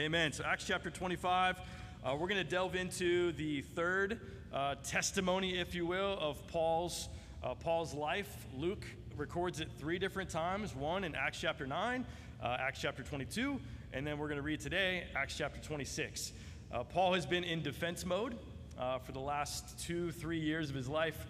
Amen. So, Acts chapter 25, uh, we're going to delve into the third uh, testimony, if you will, of Paul's, uh, Paul's life. Luke records it three different times one in Acts chapter 9, uh, Acts chapter 22, and then we're going to read today Acts chapter 26. Uh, Paul has been in defense mode uh, for the last two, three years of his life.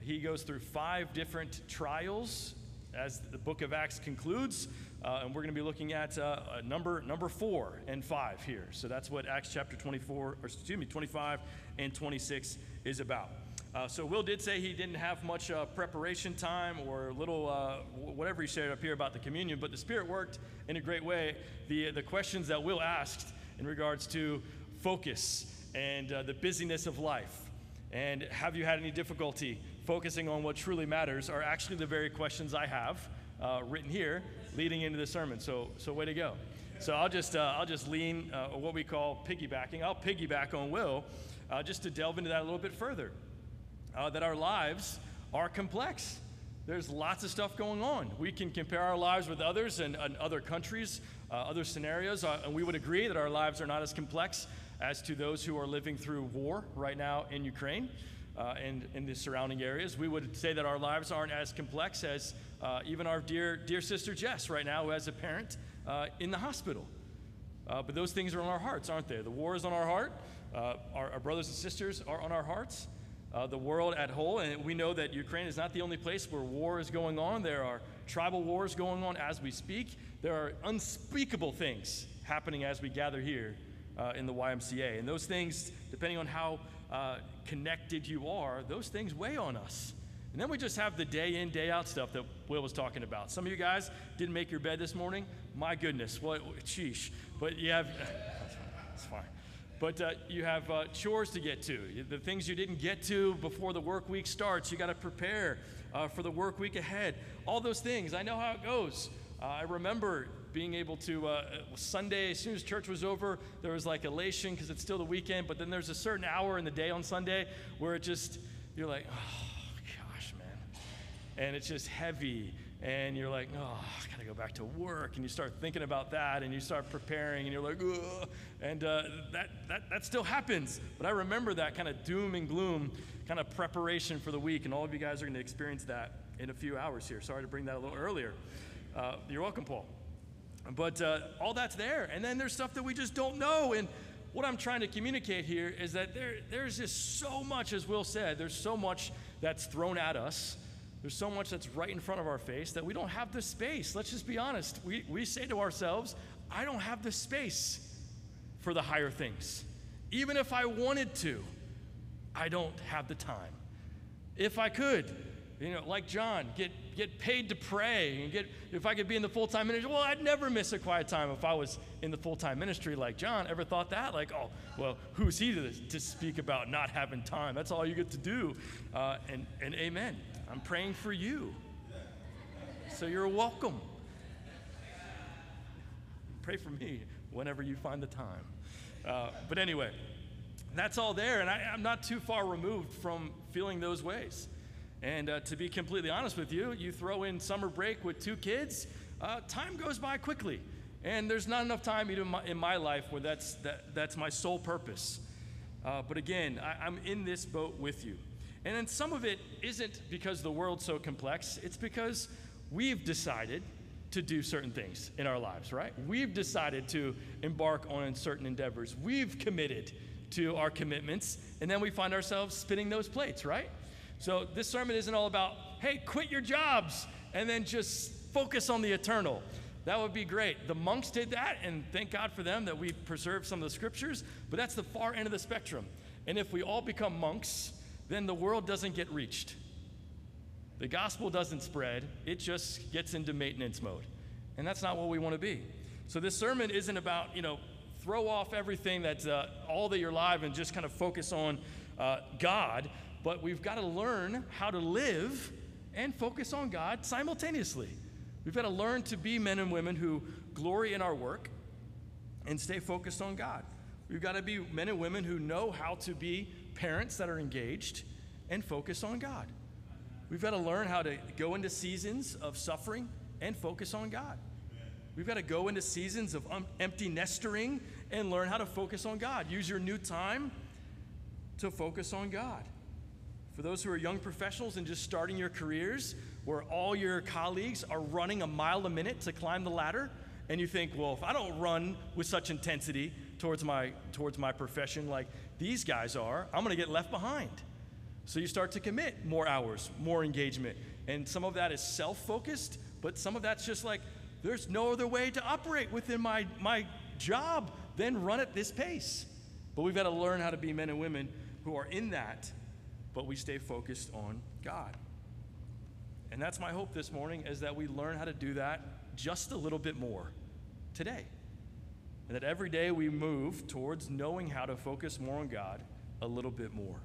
He goes through five different trials as the book of Acts concludes. Uh, and we're going to be looking at uh, number number four and five here. So that's what Acts chapter 24, or excuse me, 25 and 26 is about. Uh, so Will did say he didn't have much uh, preparation time or little uh, whatever he shared up here about the communion, but the Spirit worked in a great way. The the questions that Will asked in regards to focus and uh, the busyness of life, and have you had any difficulty focusing on what truly matters, are actually the very questions I have written here leading into the sermon. So, so way to go. So I'll just, uh, I'll just lean uh, what we call piggybacking. I'll piggyback on Will uh, just to delve into that a little bit further. Uh, that our lives are complex. There's lots of stuff going on. We can compare our lives with others and, and other countries, uh, other scenarios, uh, and we would agree that our lives are not as complex as to those who are living through war right now in Ukraine uh, in the surrounding areas. We would say that our lives aren't as complex as uh, even our dear, dear sister Jess right now, who has a parent uh, in the hospital. Uh, but those things are on our hearts, aren't they? The war is on our heart. Uh, our, our, brothers and sisters are on our hearts. Uh, the world at whole, and we know that Ukraine is not the only place where war is going on. There are tribal wars going on as we speak. There are unspeakable things happening as we gather here in the YMCA. And those things, depending on how uh, connected you are, those things weigh on us. And then we just have the day in, day out stuff that Will was talking about. Some of you guys didn't make your bed this morning. My goodness, what, sheesh. But you have, that's fine. But uh, you have uh, chores to get to. The things you didn't get to before the work week starts, you got to prepare uh, for the work week ahead. All those things, I know how it goes. Uh, I remember being able to, uh, Sunday, as soon as church was over, there was like elation because it's still the weekend, but then there's a certain hour in the day on Sunday where it just, you're like, oh, gosh, man. And it's just heavy. And you're like, oh, I gotta go back to work. And you start thinking about that and you start preparing and you're like, Ugh. and uh, that, that, that still happens. But I remember that kind of doom and gloom kind of preparation for the week. And all of you guys are gonna experience that in a few hours here. Sorry to bring that a little earlier. Uh, you're welcome, Paul. But uh, all that's there. And then there's stuff that we just don't know. And what I'm trying to communicate here is that there, there's just so much, as Will said, there's so much that's thrown at us. There's so much that's right in front of our face that we don't have the space. Let's just be honest. We, we say to ourselves, I don't have the space for the higher things. Even if I wanted to, I don't have the time. If I could, you know, like John, get, get paid to pray and get, if I could be in the full time ministry, well, I'd never miss a quiet time if I was in the full time ministry like John. Ever thought that? Like, oh, well, who's he to, to speak about not having time? That's all you get to do. Uh, and, and amen. I'm praying for you. So you're welcome. Pray for me whenever you find the time. Uh, but anyway, that's all there, and I, I'm not too far removed from feeling those ways. And uh, to be completely honest with you, you throw in summer break with two kids, uh, time goes by quickly. And there's not enough time in my, in my life where that's, that, that's my sole purpose. Uh, but again, I, I'm in this boat with you. And then some of it isn't because the world's so complex, it's because we've decided to do certain things in our lives, right? We've decided to embark on certain endeavors. We've committed to our commitments, and then we find ourselves spinning those plates, right? So this sermon isn't all about, hey, quit your jobs and then just focus on the eternal. That would be great. The monks did that, and thank God for them that we preserved some of the scriptures, but that's the far end of the spectrum. And if we all become monks, then the world doesn't get reached. The gospel doesn't spread, it just gets into maintenance mode. And that's not what we want to be. So this sermon isn't about, you know, throw off everything that's uh, all that you're alive and just kind of focus on uh, God but we've got to learn how to live and focus on God simultaneously. We've got to learn to be men and women who glory in our work and stay focused on God. We've got to be men and women who know how to be parents that are engaged and focus on God. We've got to learn how to go into seasons of suffering and focus on God. We've got to go into seasons of um, empty nestering and learn how to focus on God. Use your new time to focus on God. For those who are young professionals and just starting your careers, where all your colleagues are running a mile a minute to climb the ladder, and you think, well, if I don't run with such intensity towards my, towards my profession like these guys are, I'm to get left behind. So you start to commit more hours, more engagement. And some of that is self focused, but some of that's just like, there's no other way to operate within my, my job than run at this pace. But we've got to learn how to be men and women who are in that, but we stay focused on God. And that's my hope this morning is that we learn how to do that just a little bit more today. And that every day we move towards knowing how to focus more on God a little bit more.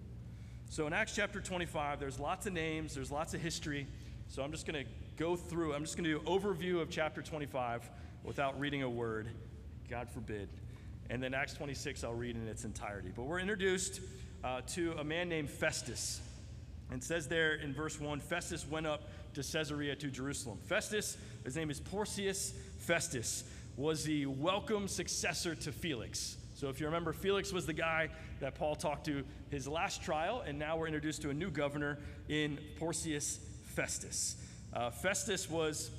So in Acts chapter 25, there's lots of names, there's lots of history. So I'm just going to go through, I'm just going to do overview of chapter 25 without reading a word. God forbid. And then Acts 26, I'll read in its entirety. But we're introduced uh, to a man named Festus. And says there in verse 1 Festus went up to Caesarea to Jerusalem. Festus, his name is Porcius Festus, was the welcome successor to Felix. So if you remember, Felix was the guy that Paul talked to his last trial, and now we're introduced to a new governor in Porcius Festus. Uh, Festus was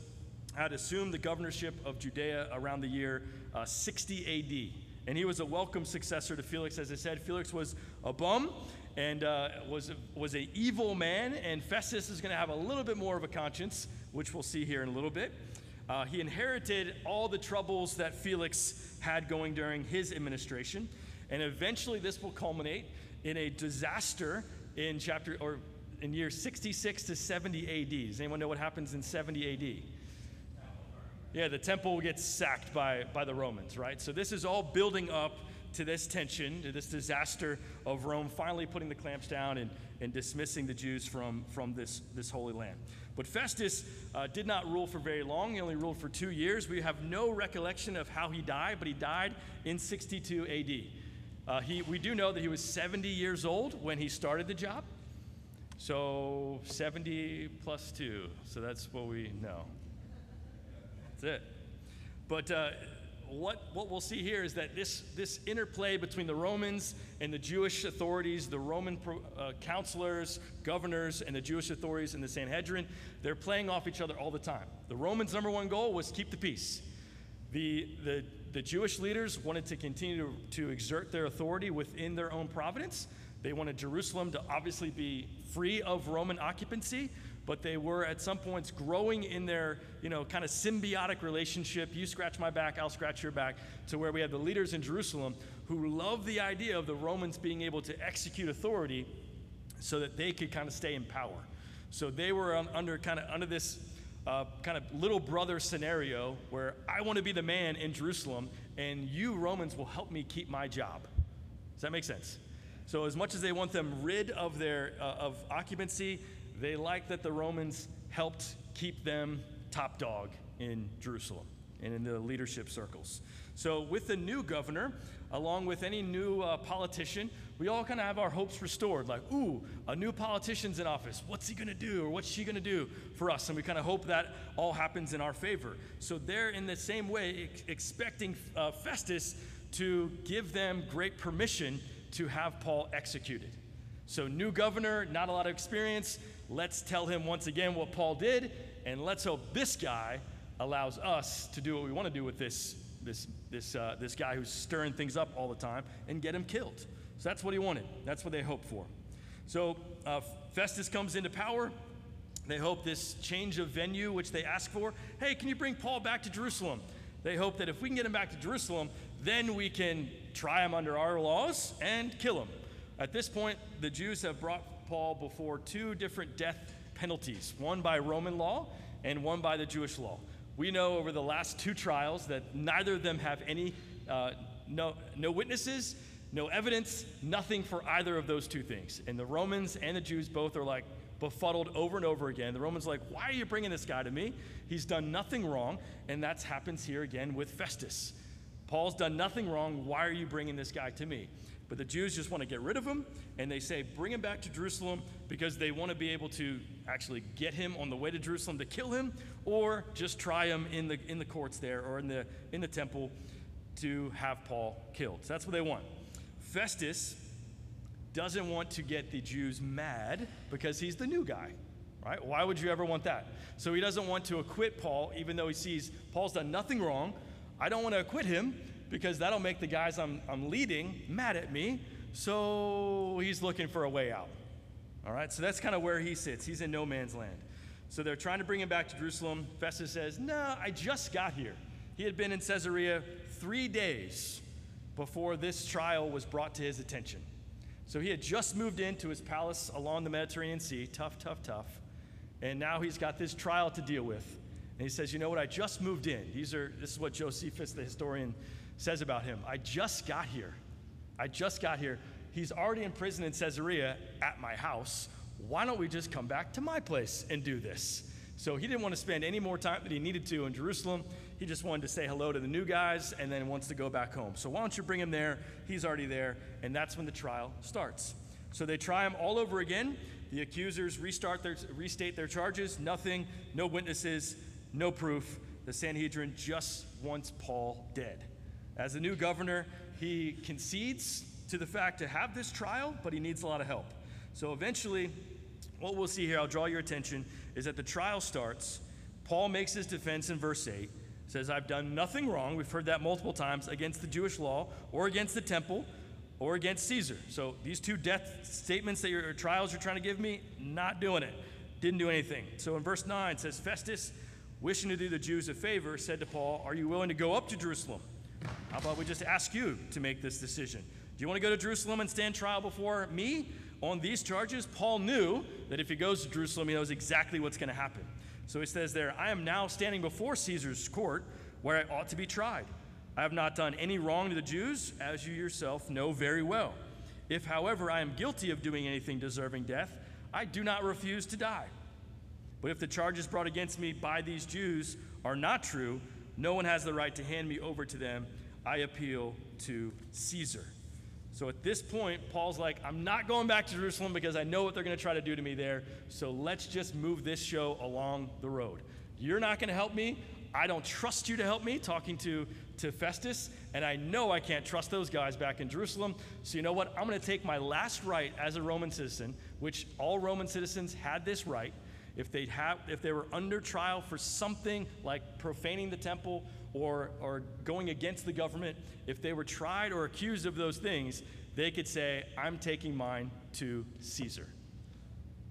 had assumed the governorship of Judea around the year uh, 60 AD. And he was a welcome successor to Felix. As I said, Felix was a bum and uh, was, was an evil man, and Festus is going to have a little bit more of a conscience, which we'll see here in a little bit. Uh, he inherited all the troubles that Felix had going during his administration, and eventually this will culminate in a disaster in chapter or in year 66 to 70 AD. Does anyone know what happens in 70 AD? Yeah, the temple gets sacked by, by the Romans, right? So this is all building up to this tension, to this disaster of Rome finally putting the clamps down and, and dismissing the Jews from, from this, this holy land. But Festus uh, did not rule for very long. He only ruled for two years. We have no recollection of how he died, but he died in 62 AD. Uh, he, we do know that he was 70 years old when he started the job. So 70 plus 2. So that's what we know. That's it. But uh, what, what we'll see here is that this, this interplay between the Romans and the Jewish authorities, the Roman pro, uh, counselors, governors, and the Jewish authorities in the Sanhedrin, they're playing off each other all the time. The Romans' number one goal was keep the peace. The, the, the Jewish leaders wanted to continue to, to exert their authority within their own providence. They wanted Jerusalem to obviously be free of Roman occupancy, but they were at some points growing in their, you know, kind of symbiotic relationship. You scratch my back, I'll scratch your back, to where we had the leaders in Jerusalem who loved the idea of the Romans being able to execute authority so that they could kind of stay in power. So they were under kind of under this uh, kind of little brother scenario where I want to be the man in Jerusalem, and you Romans will help me keep my job. Does that make sense? So as much as they want them rid of their uh, of occupancy, they liked that the Romans helped keep them top dog in Jerusalem and in the leadership circles. So, with the new governor, along with any new uh, politician, we all kind of have our hopes restored. Like, ooh, a new politician's in office. What's he going to do or what's she going to do for us? And we kind of hope that all happens in our favor. So, they're in the same way ex- expecting uh, Festus to give them great permission to have Paul executed. So, new governor, not a lot of experience. Let's tell him once again what Paul did, and let's hope this guy allows us to do what we want to do with this, this, this, uh, this guy who's stirring things up all the time and get him killed. So that's what he wanted. That's what they hoped for. So uh, Festus comes into power. They hope this change of venue, which they ask for. Hey, can you bring Paul back to Jerusalem? They hope that if we can get him back to Jerusalem, then we can try him under our laws and kill him. At this point, the Jews have brought Paul before two different death penalties one by Roman law and one by the Jewish law. We know over the last two trials that neither of them have any, uh, no, no witnesses, no evidence, nothing for either of those two things. And the Romans and the Jews both are like befuddled over and over again. The Romans like, why are you bringing this guy to me? He's done nothing wrong. And that happens here again with Festus. Paul's done nothing wrong. Why are you bringing this guy to me? But the Jews just want to get rid of him, and they say, bring him back to Jerusalem because they want to be able to actually get him on the way to Jerusalem to kill him, or just try him in the, in the courts there or in the, in the temple to have Paul killed. So that's what they want. Festus doesn't want to get the Jews mad because he's the new guy, right? Why would you ever want that? So he doesn't want to acquit Paul, even though he sees Paul's done nothing wrong. I don't want to acquit him because that'll make the guys I'm, I'm leading mad at me. So he's looking for a way out. All right, so that's kind of where he sits. He's in no man's land. So they're trying to bring him back to Jerusalem. Festus says, No, I just got here. He had been in Caesarea three days before this trial was brought to his attention. So he had just moved into his palace along the Mediterranean Sea. Tough, tough, tough. And now he's got this trial to deal with. And he says, You know what? I just moved in. These are, this is what Josephus, the historian, says about him. I just got here. I just got here. He's already in prison in Caesarea at my house. Why don't we just come back to my place and do this? So he didn't want to spend any more time than he needed to in Jerusalem. He just wanted to say hello to the new guys and then wants to go back home. So why don't you bring him there? He's already there. And that's when the trial starts. So they try him all over again. The accusers restart their, restate their charges. Nothing, no witnesses, no proof. The Sanhedrin just wants Paul dead. As the new governor, he concedes to the fact to have this trial, but he needs a lot of help. So eventually, what we'll see here, I'll draw your attention, is that the trial starts. Paul makes his defense in verse 8, says, I've done nothing wrong. We've heard that multiple times against the Jewish law or against the temple or against Caesar. So these two death statements that your trials are trying to give me, not doing it. Didn't do anything. So in verse 9 it says, Festus, wishing to do the Jews a favor, said to Paul, Are you willing to go up to Jerusalem? How about we just ask you to make this decision? Do you want to go to Jerusalem and stand trial before me on these charges? Paul knew that if he goes to Jerusalem, he knows exactly what's going to happen. So he says there, I am now standing before Caesar's court where I ought to be tried. I have not done any wrong to the Jews, as you yourself know very well. If, however, I am guilty of doing anything deserving death, I do not refuse to die. But if the charges brought against me by these Jews are not true, no one has the right to hand me over to them. I appeal to Caesar. So at this point, Paul's like, I'm not going back to Jerusalem because I know what they're going to try to do to me there. So let's just move this show along the road. You're not going to help me. I don't trust you to help me, talking to, to Festus, and I know I can't trust those guys back in Jerusalem. So, you know what? I'm going to take my last right as a Roman citizen, which all Roman citizens had this right. If, they'd have, if they were under trial for something like profaning the temple or, or going against the government, if they were tried or accused of those things, they could say, I'm taking mine to Caesar.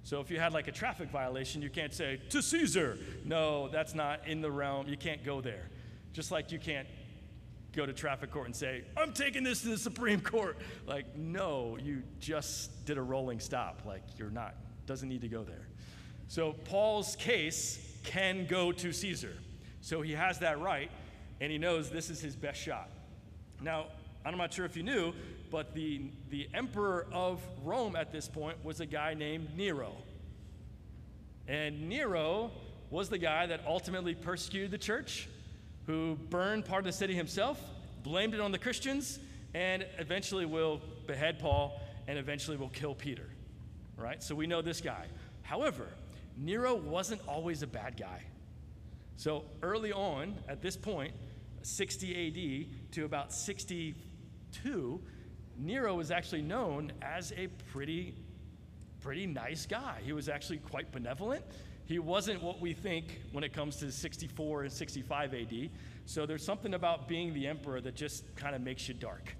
So if you had like a traffic violation, you can't say, to Caesar. No, that's not in the realm. You can't go there. Just like you can't go to traffic court and say, I'm taking this to the Supreme Court. Like, no, you just did a rolling stop. Like, you're not, doesn't need to go there. So Paul's case can go to Caesar. So he has that right and he knows this is his best shot. Now, I'm not sure if you knew, but the, the emperor of Rome at this point was a guy named Nero. And Nero was the guy that ultimately persecuted the church, who burned part of the city himself, blamed it on the Christians, and eventually will behead Paul and eventually will kill Peter. Right? So we know this guy. However, Nero wasn't always a bad guy. So early on, at this point, 60 AD to about 62, Nero was actually known as a pretty, pretty nice guy. He was actually quite benevolent. He wasn't what we think when it comes to 64 and 65 AD. So there's something about being the emperor that just kind of makes you dark.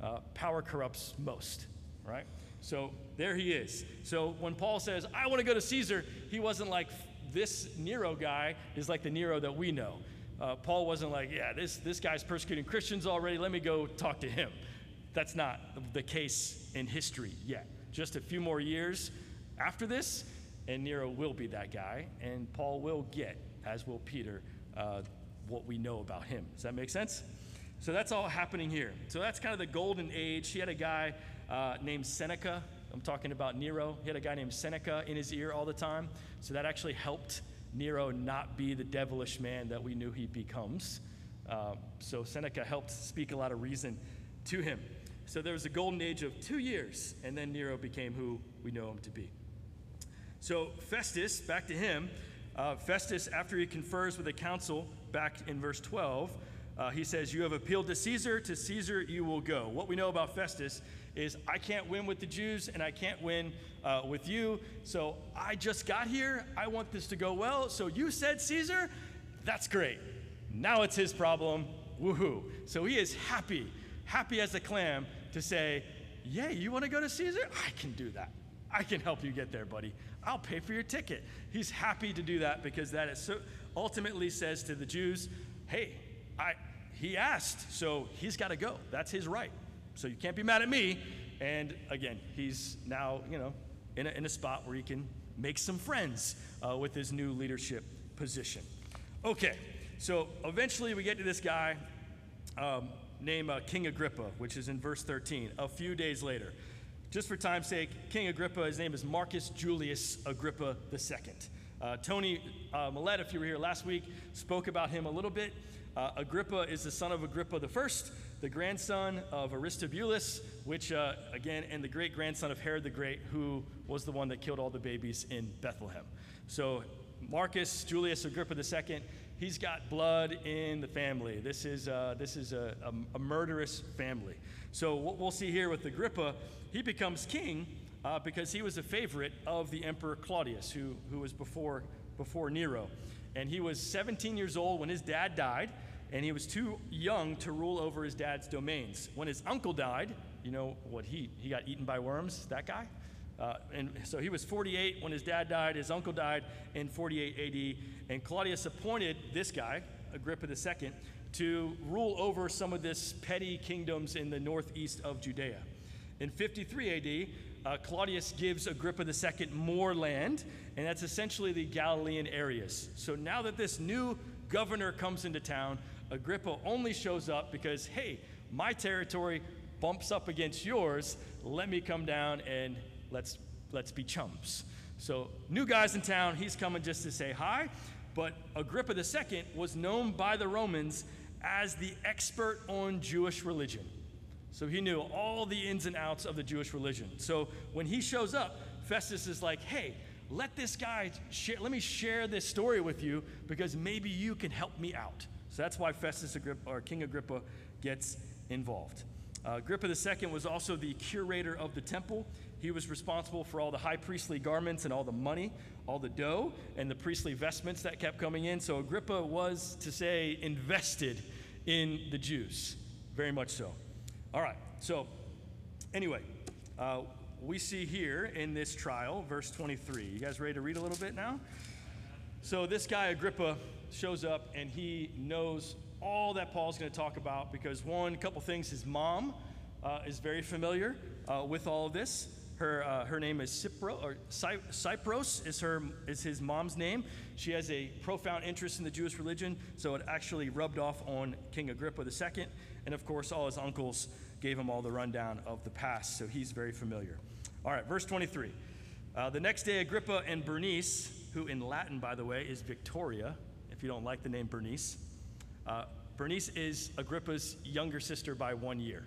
Uh, power corrupts most, right? So there he is. So when Paul says, I want to go to Caesar, he wasn't like, this Nero guy is like the Nero that we know. Uh, Paul wasn't like, yeah, this, this guy's persecuting Christians already. Let me go talk to him. That's not the case in history yet. Just a few more years after this, and Nero will be that guy, and Paul will get, as will Peter, uh, what we know about him. Does that make sense? So that's all happening here. So that's kind of the golden age. He had a guy uh, named Seneca. I'm talking about Nero. He had a guy named Seneca in his ear all the time. So that actually helped Nero not be the devilish man that we knew he becomes. Uh, so Seneca helped speak a lot of reason to him. So there was a golden age of two years, and then Nero became who we know him to be. So Festus, back to him, uh, Festus, after he confers with the council back in verse 12, uh, he says, You have appealed to Caesar, to Caesar you will go. What we know about Festus is I can't win with the Jews and I can't win uh, with you. So I just got here. I want this to go well. So you said Caesar? That's great. Now it's his problem. Woohoo. So he is happy, happy as a clam to say, Yeah, you want to go to Caesar? I can do that. I can help you get there, buddy. I'll pay for your ticket. He's happy to do that because that is so ultimately says to the Jews, Hey, I, he asked, so he's got to go. That's his right. So you can't be mad at me. And again, he's now, you know, in a, in a spot where he can make some friends uh, with his new leadership position. Okay, so eventually we get to this guy um, named uh, King Agrippa, which is in verse 13, a few days later. Just for time's sake, King Agrippa, his name is Marcus Julius Agrippa II. Uh, Tony uh, Millette, if you were here last week, spoke about him a little bit. Uh, Agrippa is the son of Agrippa I, the grandson of Aristobulus, which, uh, again, and the great grandson of Herod the Great, who was the one that killed all the babies in Bethlehem. So, Marcus Julius Agrippa II, he's got blood in the family. This is, uh, this is a, a, a, murderous family. So, what we'll see here with Agrippa, he becomes king uh, because he was a favorite of the Emperor Claudius, who, who was before, before Nero and he was 17 years old when his dad died, and he was too young to rule over his dad's domains. When his uncle died, you know what he he got eaten by worms, that guy? Uh, and so he was 48 when his dad died. His uncle died in 48 AD. And Claudius appointed this guy, Agrippa II, to rule over some of this petty kingdoms in the northeast of Judea. In 53 AD, uh, Claudius gives Agrippa II more land, and that's essentially the Galilean areas. So now that this new governor comes into town, Agrippa only shows up because, hey, my territory bumps up against yours. Let me come down and let's let's be chums. So new guys in town, he's coming just to say hi. But Agrippa II was known by the Romans as the expert on Jewish religion. So he knew all the ins and outs of the Jewish religion. So when he shows up, Festus is like, hey, let this guy share, let me share this story with you because maybe you can help me out. So that's why Festus Agrippa, or King Agrippa gets involved. Uh, Agrippa II was also the curator of the temple. He was responsible for all the high priestly garments and all the money, all the dough, and the priestly vestments that kept coming in. So Agrippa was, to say, invested in the Jews, very much so. All right, so anyway, uh, we see here in this trial, verse 23. You guys ready to read a little bit now? So this guy, Agrippa, shows up and he knows all that Paul's going to talk about because, one, a couple things. His mom uh, is very familiar uh, with all of this. Her, uh, her name is Cypro, or Cypros is, her, is his mom's name. She has a profound interest in the Jewish religion, so it actually rubbed off on King Agrippa II. And of course, all his uncles gave him all the rundown of the past, so he's very familiar. All right, verse 23. Uh, the next day, Agrippa and Bernice, who in Latin, by the way, is Victoria, if you don't like the name Bernice, uh, Bernice is Agrippa's younger sister by one year.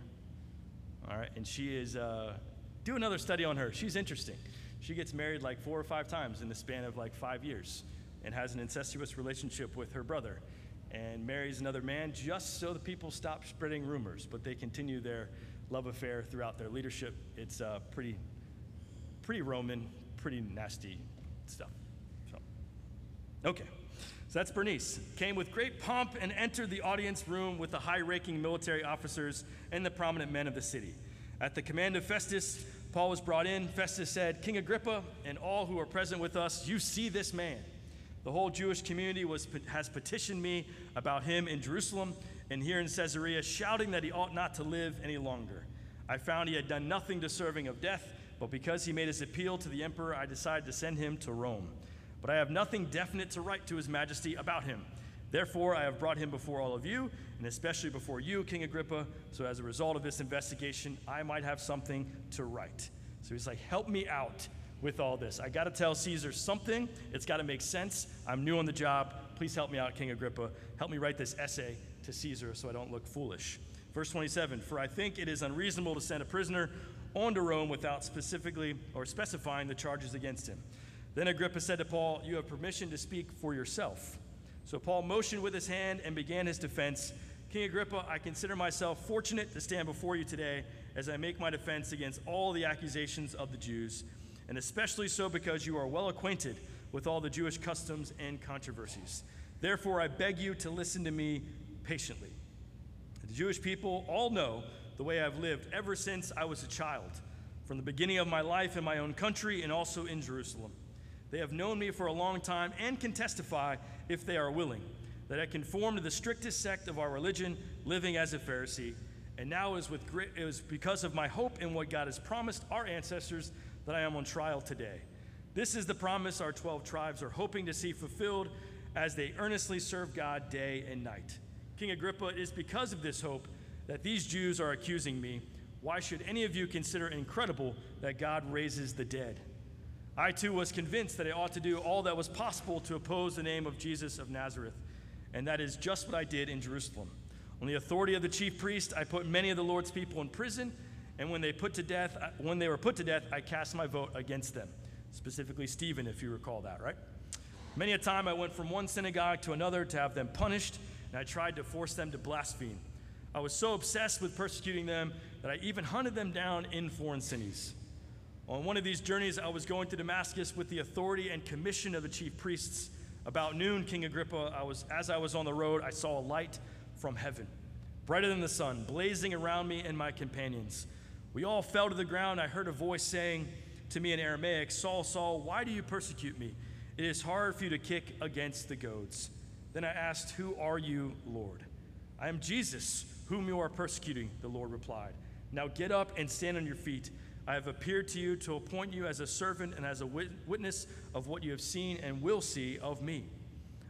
All right, and she is, uh, do another study on her. She's interesting. She gets married like four or five times in the span of like five years and has an incestuous relationship with her brother and marries another man just so the people stop spreading rumors, but they continue their love affair throughout their leadership. It's uh, pretty, pretty Roman, pretty nasty stuff. So, okay. So that's Bernice. Came with great pomp and entered the audience room with the high ranking military officers and the prominent men of the city. At the command of Festus, Paul was brought in. Festus said, King Agrippa and all who are present with us, you see this man. The whole Jewish community was, has petitioned me about him in Jerusalem and here in Caesarea, shouting that he ought not to live any longer. I found he had done nothing deserving of death, but because he made his appeal to the emperor, I decided to send him to Rome. But I have nothing definite to write to his majesty about him. Therefore, I have brought him before all of you, and especially before you, King Agrippa, so as a result of this investigation, I might have something to write. So he's like, Help me out with all this. I got to tell Caesar something. It's got to make sense. I'm new on the job. Please help me out, King Agrippa. Help me write this essay to Caesar so I don't look foolish. Verse 27 For I think it is unreasonable to send a prisoner on to Rome without specifically or specifying the charges against him. Then Agrippa said to Paul, You have permission to speak for yourself. So Paul motioned with his hand and began his defense King Agrippa, I consider myself fortunate to stand before you today as I make my defense against all the accusations of the Jews, and especially so because you are well acquainted with all the Jewish customs and controversies. Therefore, I beg you to listen to me patiently. The Jewish people all know the way I've lived ever since I was a child, from the beginning of my life in my own country and also in Jerusalem. They have known me for a long time and can testify, if they are willing, that I conform to the strictest sect of our religion, living as a Pharisee. And now is with great, it was because of my hope in what God has promised our ancestors that I am on trial today. This is the promise our 12 tribes are hoping to see fulfilled as they earnestly serve God day and night. King Agrippa, it is because of this hope that these Jews are accusing me. Why should any of you consider incredible that God raises the dead? I too was convinced that I ought to do all that was possible to oppose the name of Jesus of Nazareth, and that is just what I did in Jerusalem. On the authority of the chief priest, I put many of the Lord's people in prison, and when they put to death, uh, when they were put to death, I cast my vote against them. Specifically Stephen, if you recall that, right? Many a time I went from one synagogue to another to have them punished, and I tried to force them to blaspheme. I was so obsessed with persecuting them that I even hunted them down in foreign cities. On one of these journeys, I was going to Damascus with the authority and commission of the chief priests. About noon, King Agrippa, I was, as I was on the road, I saw a light from heaven, brighter than the sun, blazing around me and my companions. We all fell to the ground. I heard a voice saying to me in Aramaic, Saul, Saul, why do you persecute me? It is hard for you to kick against the goads. Then I asked, Who are you, Lord? I am Jesus, whom you are persecuting, the Lord replied. Now get up and stand on your feet. I have appeared to you to appoint you as a servant and as a witness of what you have seen and will see of me.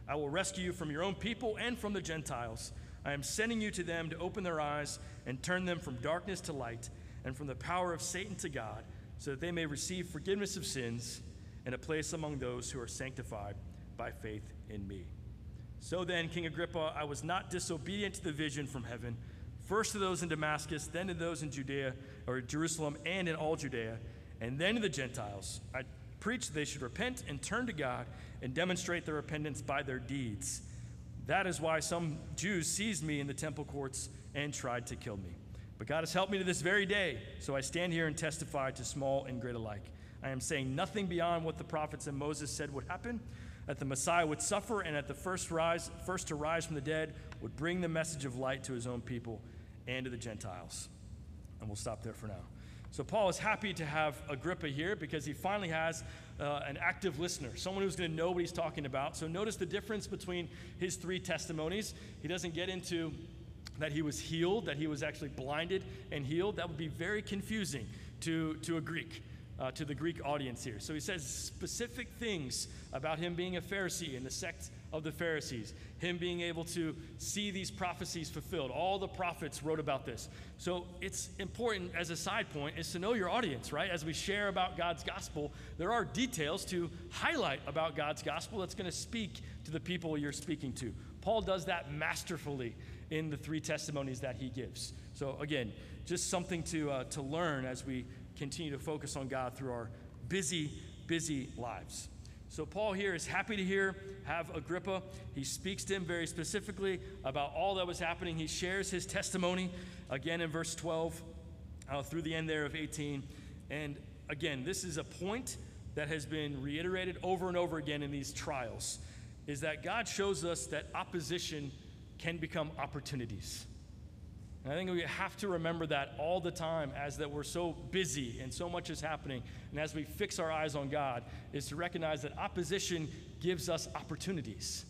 I will rescue you from your own people and from the Gentiles. I am sending you to them to open their eyes and turn them from darkness to light and from the power of Satan to God, so that they may receive forgiveness of sins and a place among those who are sanctified by faith in me. So then, King Agrippa, I was not disobedient to the vision from heaven first to those in Damascus, then to those in Judea or Jerusalem and in all Judea, and then to the Gentiles. I preached they should repent and turn to God and demonstrate their repentance by their deeds. That is why some Jews seized me in the temple courts and tried to kill me. But God has helped me to this very day, so I stand here and testify to small and great alike. I am saying nothing beyond what the prophets and Moses said would happen that the Messiah would suffer and at the first rise first to rise from the dead would bring the message of light to his own people and to the Gentiles. And we'll stop there for now. So, Paul is happy to have Agrippa here because he finally has uh, an active listener, someone who's going to know what he's talking about. So, notice the difference between his three testimonies. He doesn't get into that he was healed, that he was actually blinded and healed. That would be very confusing to, to a Greek uh, to the Greek audience here. So he says specific things about him being a Pharisee in the sect of the Pharisees, him being able to see these prophecies fulfilled. All the prophets wrote about this. So it's important as a side point is to know your audience, right? As we share about God's gospel, there are details to highlight about God's gospel that's going to speak to the people you're speaking to. Paul does that masterfully in the three testimonies that he gives. So again, just something to uh, to learn as we continue to focus on God through our busy, busy lives. So, Paul here is happy to hear, have Agrippa. He speaks to him very specifically about all that was happening. He shares his testimony again in verse 12 uh, through the end there of 18. And again, this is a point that has been reiterated over and over again in these trials is that God shows us that opposition can become opportunities. And I think we have to remember that all the time as that we're so busy and so much is happening. And as we fix our eyes on God, is to recognize that opposition gives us opportunities.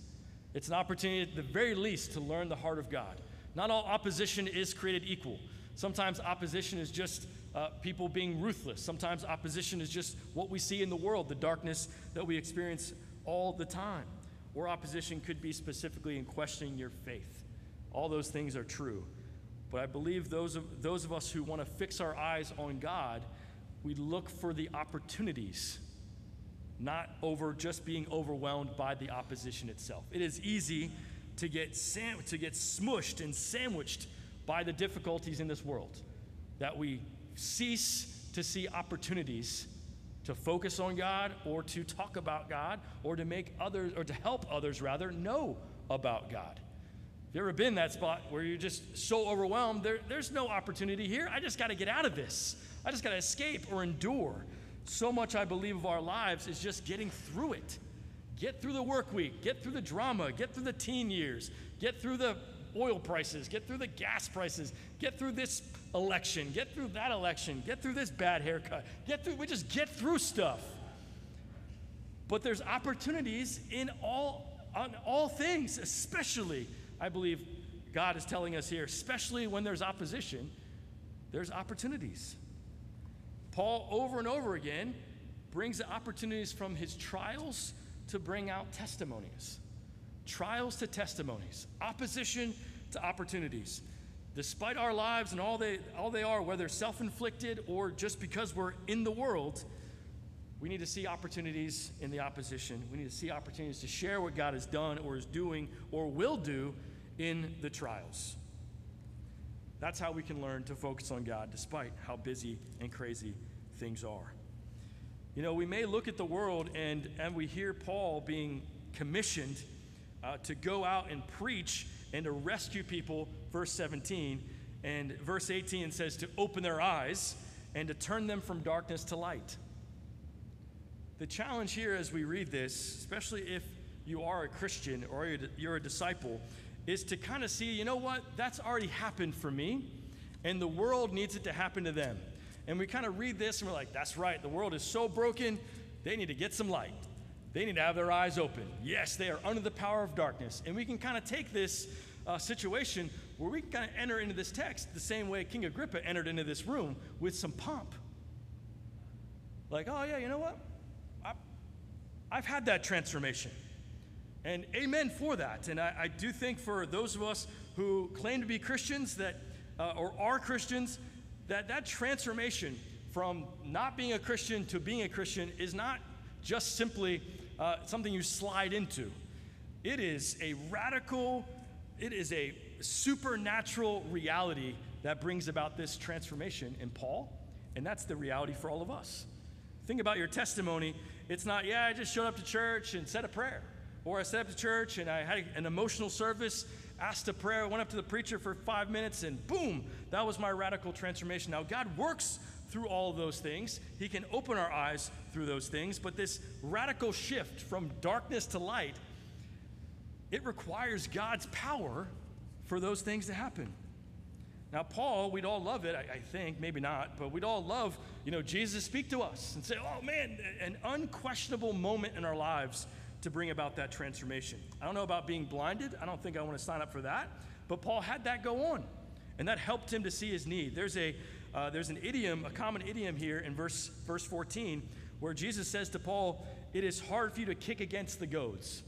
It's an opportunity, at the very least, to learn the heart of God. Not all opposition is created equal. Sometimes opposition is just uh, people being ruthless. Sometimes opposition is just what we see in the world, the darkness that we experience all the time. Or opposition could be specifically in questioning your faith. All those things are true. But I believe those of, those of us who want to fix our eyes on God, we look for the opportunities, not over just being overwhelmed by the opposition itself. It is easy to get, sam- to get smushed and sandwiched by the difficulties in this world, that we cease to see opportunities to focus on God or to talk about God or to make others or to help others rather know about God. Have you ever been in that spot where you're just so overwhelmed? There, there's no opportunity here. I just got to get out of this. I just got to escape or endure. So much, I believe, of our lives is just getting through it. Get through the work week, get through the drama, get through the teen years, get through the oil prices, get through the gas prices, get through this election, get through that election, get through this bad haircut, get through, we just get through stuff. But there's opportunities in all, on all things, especially, I believe God is telling us here, especially when there's opposition, there's opportunities. Paul, over and over again, brings the opportunities from his trials to bring out testimonies. Trials to testimonies, opposition to opportunities. Despite our lives and all they, all they are, whether self inflicted or just because we're in the world, we need to see opportunities in the opposition. We need to see opportunities to share what God has done or is doing or will do in the trials. That's how we can learn to focus on God despite how busy and crazy things are. You know, we may look at the world and, and we hear Paul being commissioned uh, to go out and preach and to rescue people, verse 17. And verse 18 says to open their eyes and to turn them from darkness to light. The challenge here as we read this, especially if you are a Christian or you're a disciple, is to kind of see, you know what, that's already happened for me, and the world needs it to happen to them. And we kind of read this and we're like, that's right, the world is so broken, they need to get some light. They need to have their eyes open. Yes, they are under the power of darkness. And we can kind of take this uh, situation where we can kind of enter into this text the same way King Agrippa entered into this room with some pomp. Like, oh, yeah, you know what? I, I've had that transformation. And amen for that. And I, I, do think for those of us who claim to be Christians that, uh, or are Christians, that that transformation from not being a Christian to being a Christian is not just simply uh, something you slide into. It is a radical, it is a supernatural reality that brings about this transformation in Paul, and that's the reality for all of us. Think about your testimony. It's not, yeah, I just showed up to church and said a prayer, or I set up to church and I had an emotional service asked a prayer, went up to the preacher for five minutes, and boom, that was my radical transformation. Now, God works through all of those things. He can open our eyes through those things, but this radical shift from darkness to light, it requires God's power for those things to happen. Now, Paul, we'd all love it, I, I, think, maybe not, but we'd all love, you know, Jesus speak to us and say, oh man, an unquestionable moment in our lives to bring about that transformation. I don't know about being blinded. I don't think I want to sign up for that. But Paul had that go on, and that helped him to see his need. There's a uh, there's an idiom, a common idiom here in verse verse 14, where Jesus says to Paul, "It is hard for you to kick against the goads."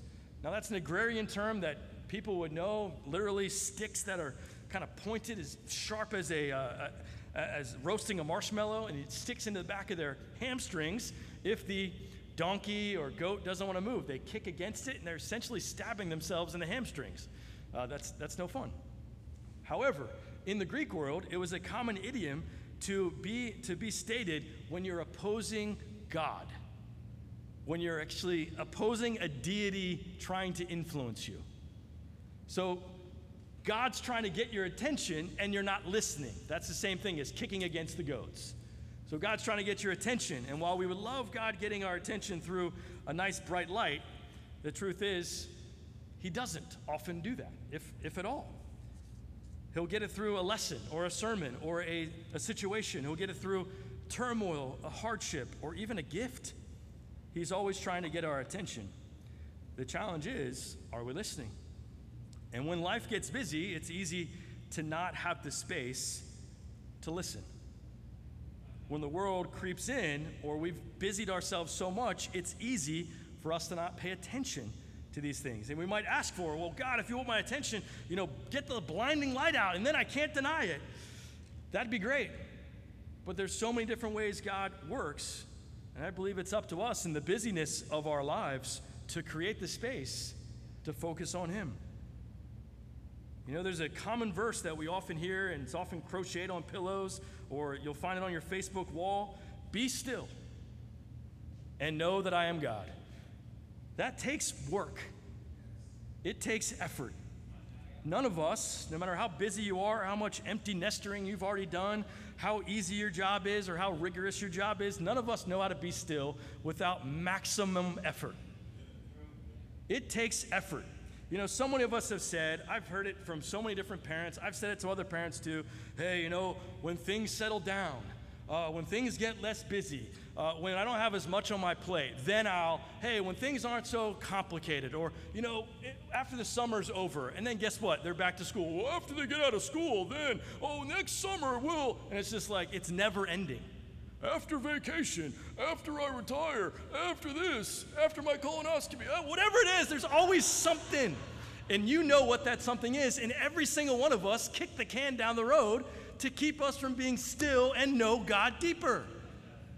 Now that's an agrarian term that people would know. Literally, sticks that are kind of pointed, as sharp as a, uh, as roasting a marshmallow, and it sticks into the back of their hamstrings if the donkey or goat doesn't want to move. They kick against it and they're essentially stabbing themselves in the hamstrings. Uh, that's, that's no fun. However, in the Greek world, it was a common idiom to be, to be stated when you're opposing God, when you're actually opposing a deity trying to influence you. So, God's trying to get your attention and you're not listening. That's the same thing as kicking against the goads. So God's trying to get your attention. And while we would love God getting our attention through a nice bright light, the truth is, He doesn't often do that, if, if at all. He'll get it through a lesson or a sermon or a, a situation. He'll get it through turmoil, a hardship, or even a gift. He's always trying to get our attention. The challenge is are we listening? And when life gets busy, it's easy to not have the space to listen when the world creeps in or we've busied ourselves so much, it's easy for us to not pay attention to these things. And we might ask for, well, God, if you want my attention, you know, get the blinding light out and then I can't deny it. That'd be great. But there's so many different ways God works, and I believe it's up to us in the busyness of our lives to create the space to focus on Him. You know, there's a common verse that we often hear, and it's often crocheted on pillows, or you'll find it on your Facebook wall Be still and know that I am God. That takes work, it takes effort. none of us, no matter how busy you are, how much empty nestering you've already done, how easy your job is, or how rigorous your job is, none of us know how to be still without maximum effort. It takes effort. You know, so many of us have said, I've heard it from so many different parents, I've said it to other parents too. Hey, you know, when things settle down, uh, when things get less busy, uh, when I don't have as much on my plate, then I'll, hey, when things aren't so complicated, or, you know, it, after the summer's over, and then guess what? They're back to school. Well, after they get out of school, then, oh, next summer we'll, and it's just like, it's never ending. After vacation, after I retire, after this, after my colonoscopy, uh, whatever it is, there's always something. And you know what that something is. And every single one of us kick the can down the road to keep us from being still and know God deeper.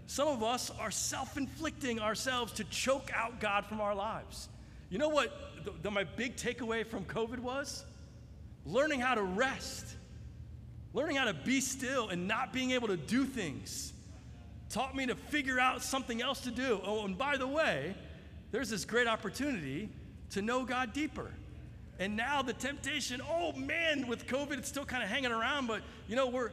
Some of us are self inflicting ourselves to choke out God from our lives. You know what the, the, my big takeaway from COVID was? Learning how to rest, learning how to be still and not being able to do things taught me to figure out something else to do. Oh, and by the way, there's this great opportunity to know God deeper. And now the temptation, oh man, with COVID, it's still kind of hanging around, but you know, we're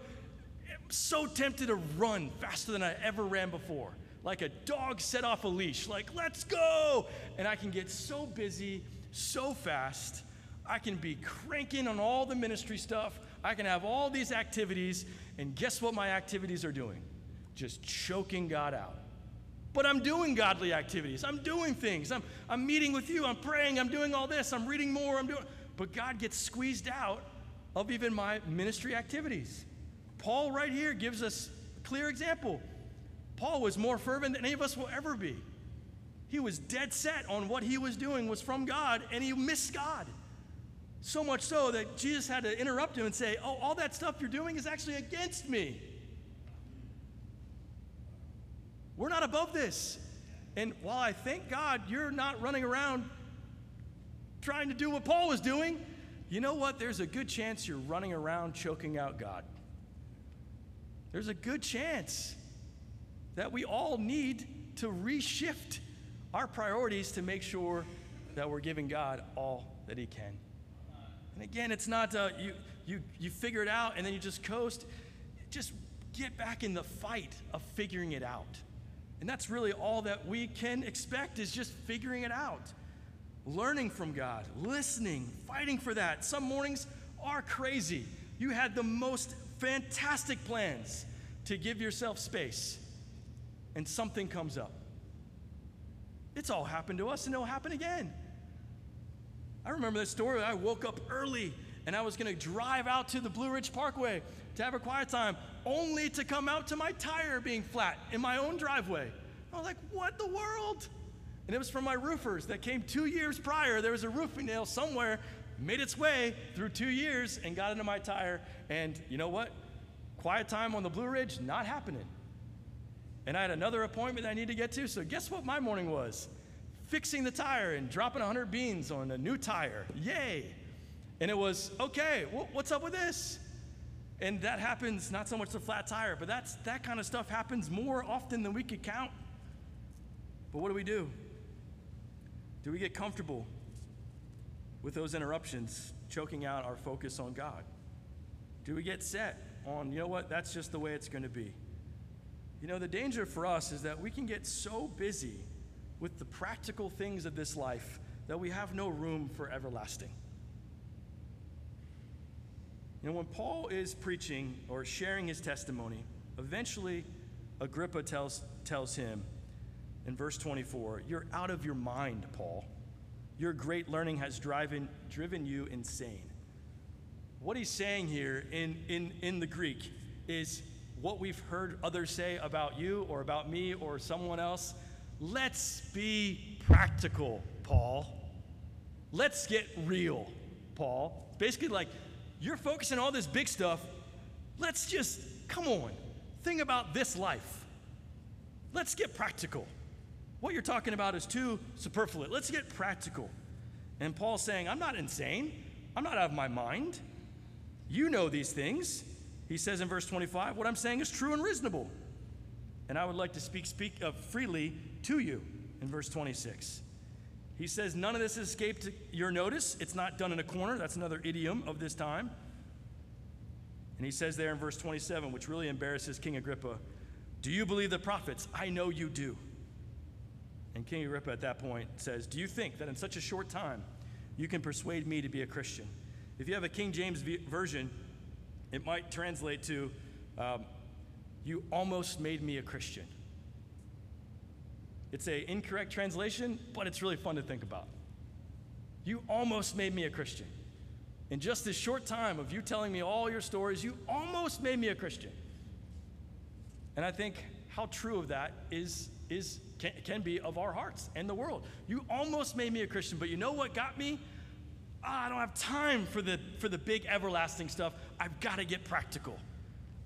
so tempted to run faster than I ever ran before. Like a dog set off a leash, like, let's go! And I can get so busy so fast. I can be cranking on all the ministry stuff. I can have all these activities, and guess what my activities are doing? Just choking God out. But I'm doing godly activities. I'm doing things. I'm, I'm meeting with you. I'm praying. I'm doing all this. I'm reading more. I'm doing. But God gets squeezed out of even my ministry activities. Paul, right here, gives us a clear example. Paul was more fervent than any of us will ever be. He was dead set on what he was doing was from God, and he missed God. So much so that Jesus had to interrupt him and say, Oh, all that stuff you're doing is actually against me. We're not above this. And while I thank God you're not running around trying to do what Paul was doing, you know what? There's a good chance you're running around choking out God. There's a good chance that we all need to reshift our priorities to make sure that we're giving God all that He can. And again, it's not uh, you, you, you figure it out and then you just coast. Just get back in the fight of figuring it out. And that's really all that we can expect is just figuring it out, learning from God, listening, fighting for that. Some mornings are crazy. You had the most fantastic plans to give yourself space, and something comes up. It's all happened to us, and it'll happen again. I remember that story. I woke up early and I was going to drive out to the Blue Ridge Parkway to have a quiet time, only to come out to my tire being flat in my own driveway. I was like, what the world? And it was from my roofers that came two years prior. There was a roofing nail somewhere, made its way through two years and got into my tire. And you know what? Quiet time on the Blue Ridge, not happening. And I had another appointment I needed to get to. So guess what my morning was? Fixing the tire and dropping 100 beans on a new tire. Yay! And it was, okay, what's up with this? And that happens not so much the flat tire, but that's that kind of stuff happens more often than we could count. But what do we do? Do we get comfortable with those interruptions choking out our focus on God? Do we get set on, you know what, that's just the way it's going to be? You know, the danger for us is that we can get so busy with the practical things of this life that we have no room for everlasting. You know, when Paul is preaching or sharing his testimony, eventually Agrippa tells, tells him in verse 24, You're out of your mind, Paul. Your great learning has driven, driven you insane. What he's saying here in, in, in the Greek is what we've heard others say about you or about me or someone else. Let's be practical, Paul. Let's get real, Paul. Basically, like, you're focusing all this big stuff. Let's just, come on, think about this life. Let's get practical. What you're talking about is too superfluous. Let's get practical. And Paul's saying, I'm not insane. I'm not out of my mind. You know these things. He says in verse 25, what I'm saying is true and reasonable. And I would like to speak, speak uh, freely to you in verse 26. He says, None of this has escaped your notice. It's not done in a corner. That's another idiom of this time. And he says there in verse 27, which really embarrasses King Agrippa, Do you believe the prophets? I know you do. And King Agrippa at that point says, Do you think that in such a short time you can persuade me to be a Christian? If you have a King James version, it might translate to, um, You almost made me a Christian. It's an incorrect translation, but it's really fun to think about. You almost made me a Christian. In just this short time of you telling me all your stories, you almost made me a Christian. And I think how true of that is, is can, can be of our hearts and the world. You almost made me a Christian, but you know what got me? Oh, I don't have time for the, for the big everlasting stuff. I've got to get practical.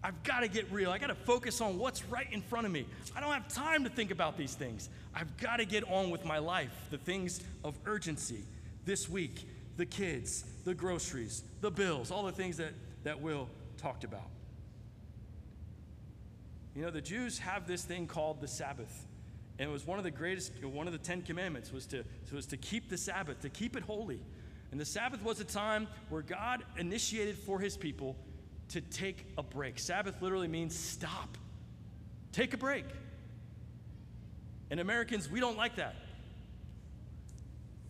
I've got to get real. I got to focus on what's right in front of me. I don't have time to think about these things. I've got to get on with my life, the things of urgency. This week, the kids, the groceries, the bills, all the things that, that Will talked about. You know, the Jews have this thing called the Sabbath. And it was one of the greatest, one of the Ten Commandments was to, was to keep the Sabbath, to keep it holy. And the Sabbath was a time where God initiated for his people to take a break. Sabbath literally means stop, take a break. And Americans, we don't like that.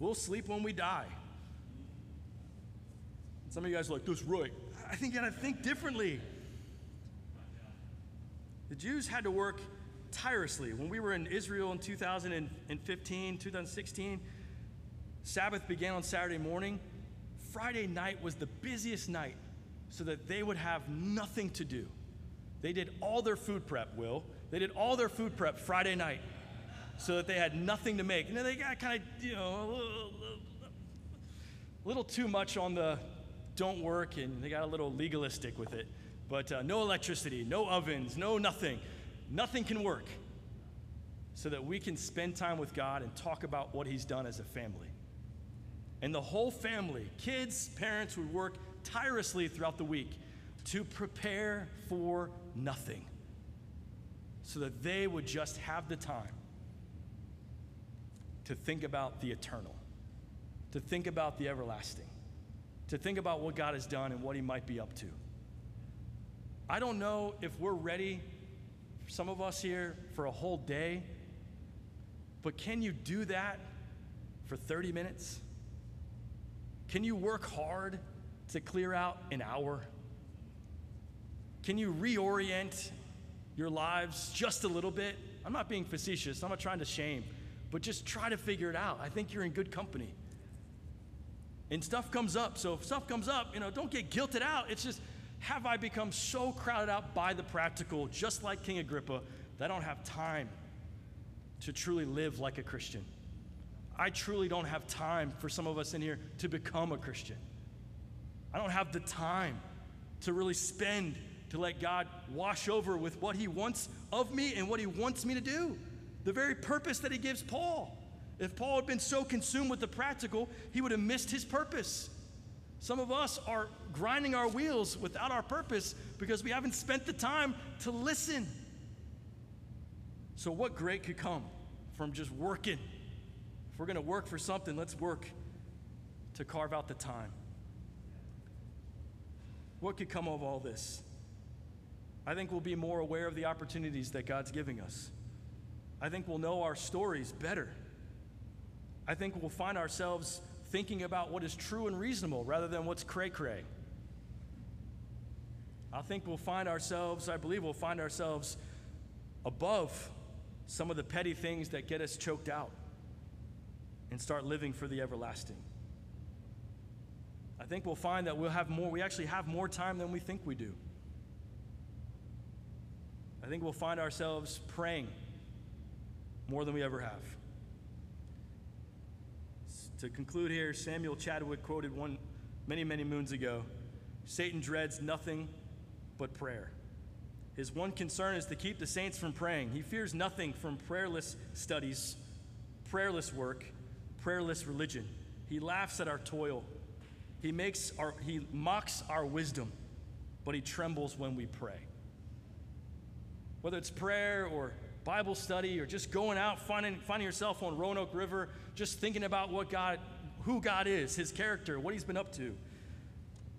We'll sleep when we die. Some of you guys are like, this right. I think you gotta think differently. The Jews had to work tirelessly. When we were in Israel in 2015, 2016, Sabbath began on Saturday morning. Friday night was the busiest night so that they would have nothing to do. They did all their food prep, Will. They did all their food prep Friday night so that they had nothing to make. And then they got kind of, you know, a little, a little, too much on the don't work, and they got a little legalistic with it. But uh, no electricity, no ovens, no nothing. Nothing can work so that we can spend time with God and talk about what He's done as a family. And the whole family, kids, parents, would work tirelessly throughout the week to prepare for nothing so that they would just have the time to think about the eternal, to think about the everlasting, to think about what God has done and what He might be up to. I don't know if we're ready, some of us here, for a whole day, but can you do that for 30 minutes? Can you work hard to clear out an hour? Can you reorient your lives just a little bit? I'm not being facetious, I'm not trying to shame, but just try to figure it out. I think you're in good company. And stuff comes up. So if stuff comes up, you know, don't get guilted out. It's just, have I become so crowded out by the practical, just like King Agrippa, that I don't have time to truly live like a Christian? I truly don't have time for some of us in here to become a Christian. I don't have the time to really spend to let God wash over with what He wants of me and what He wants me to do. The very purpose that He gives Paul. If Paul had been so consumed with the practical, he would have missed his purpose. Some of us are grinding our wheels without our purpose because we haven't spent the time to listen. So, what great could come from just working? If we're going to work for something, let's work to carve out the time. What could come of all this? I think we'll be more aware of the opportunities that God's giving us. I think we'll know our stories better. I think we'll find ourselves thinking about what is true and reasonable rather than what's cray cray. I think we'll find ourselves, I believe we'll find ourselves above some of the petty things that get us choked out and start living for the everlasting. I think we'll find that we'll have more, we actually have more time than we think we do. I think we'll find ourselves praying more than we ever have. To conclude here, Samuel Chadwick quoted one many, many moons ago Satan dreads nothing but prayer. His one concern is to keep the saints from praying. He fears nothing from prayerless studies, prayerless work, prayerless religion. He laughs at our toil he makes our, he mocks our wisdom, but he trembles when we pray. Whether it's prayer or Bible study or just going out, finding, finding yourself on Roanoke River, just thinking about what God, who God is, his character, what he's been up to.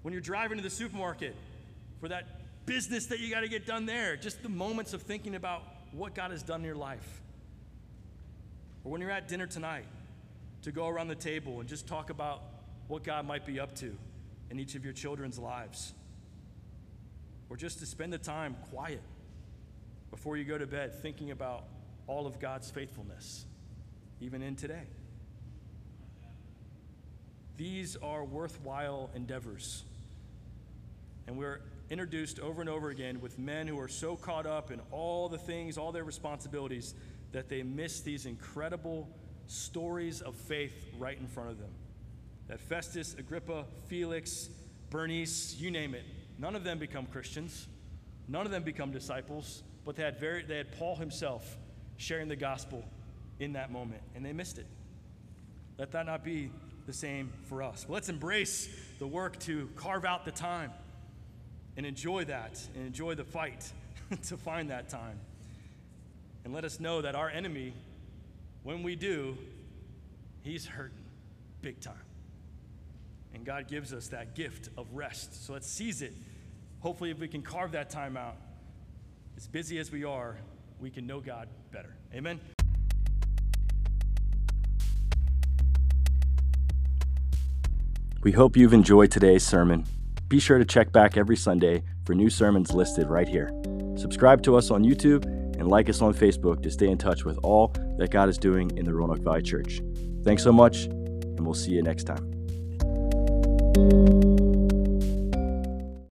When you're driving to the supermarket for that business that you got to get done there, just the moments of thinking about what God has done in your life. Or when you're at dinner tonight, to go around the table and just talk about what God might be up to in each of your children's lives. Or just to spend the time quiet before you go to bed thinking about all of God's faithfulness, even in today. These are worthwhile endeavors. And we're introduced over and over again with men who are so caught up in all the things, all their responsibilities, that they miss these incredible stories of faith right in front of them. That Festus, Agrippa, Felix, Bernice, you name it, none of them become Christians. None of them become disciples, but they had, very, they had Paul himself sharing the gospel in that moment, and they missed it. Let that not be the same for us. let's embrace the work to carve out the time and enjoy that and enjoy the fight to find that time. And let us know that our enemy, when we do, he's hurting big time. And God gives us that gift of rest. So let's seize it. Hopefully, if we can carve that time out, as busy as we are, we can know God better. Amen. We hope you've enjoyed today's sermon. Be sure to check back every Sunday for new sermons listed right here. Subscribe to us on YouTube and like us on Facebook to stay in touch with all that God is doing in the Roanoke Valley Church. Thanks so much, and we'll see you next time.